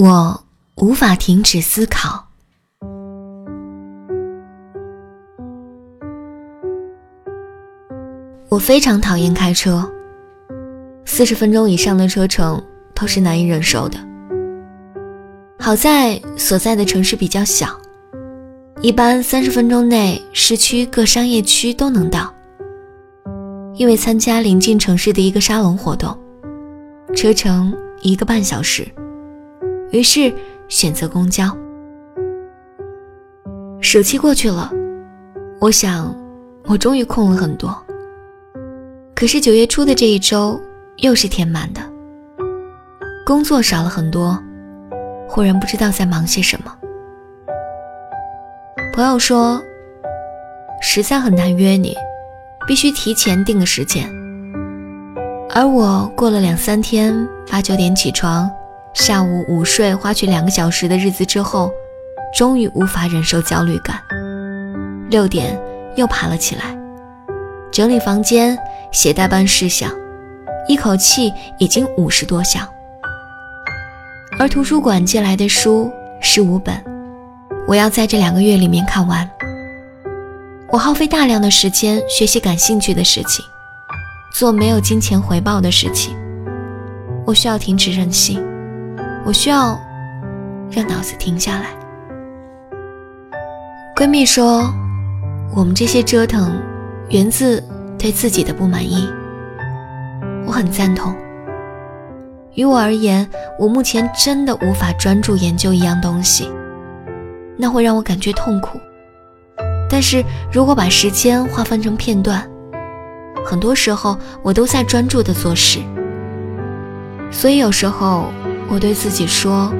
我无法停止思考。我非常讨厌开车，四十分钟以上的车程都是难以忍受的。好在所在的城市比较小，一般三十分钟内市区各商业区都能到。因为参加临近城市的一个沙龙活动，车程一个半小时。于是选择公交。暑期过去了，我想我终于空了很多。可是九月初的这一周又是填满的，工作少了很多，忽然不知道在忙些什么。朋友说，实在很难约你，必须提前定个时间。而我过了两三天，八九点起床。下午午睡花去两个小时的日子之后，终于无法忍受焦虑感。六点又爬了起来，整理房间，写代办事项，一口气已经五十多项。而图书馆借来的书十五本，我要在这两个月里面看完。我耗费大量的时间学习感兴趣的事情，做没有金钱回报的事情。我需要停止任性。我需要让脑子停下来。闺蜜说：“我们这些折腾，源自对自己的不满意。”我很赞同。于我而言，我目前真的无法专注研究一样东西，那会让我感觉痛苦。但是如果把时间划分成片段，很多时候我都在专注的做事。所以有时候。我对自己说：“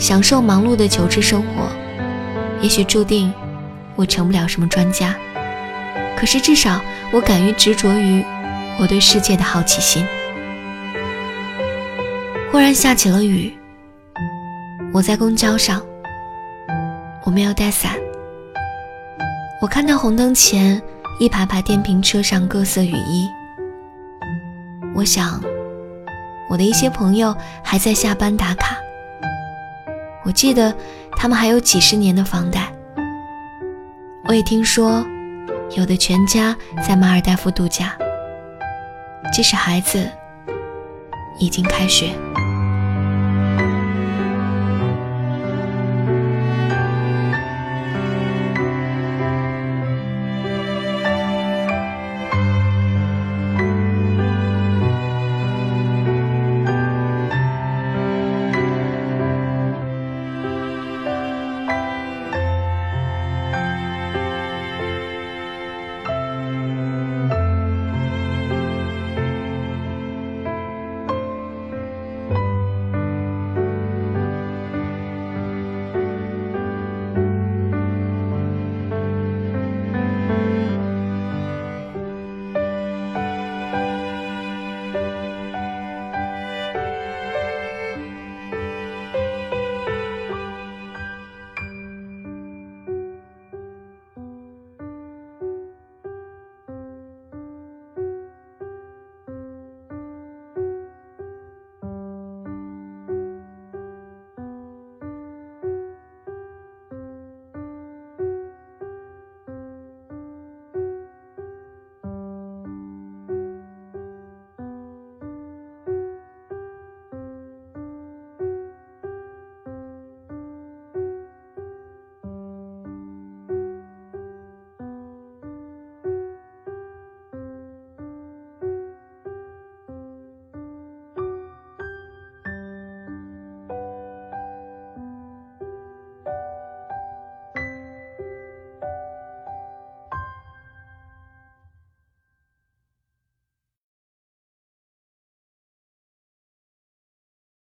享受忙碌的求知生活，也许注定我成不了什么专家，可是至少我敢于执着于我对世界的好奇心。”忽然下起了雨，我在公交上，我没有带伞。我看到红灯前一排排电瓶车上各色雨衣，我想。我的一些朋友还在下班打卡，我记得他们还有几十年的房贷。我也听说，有的全家在马尔代夫度假，即使孩子已经开学。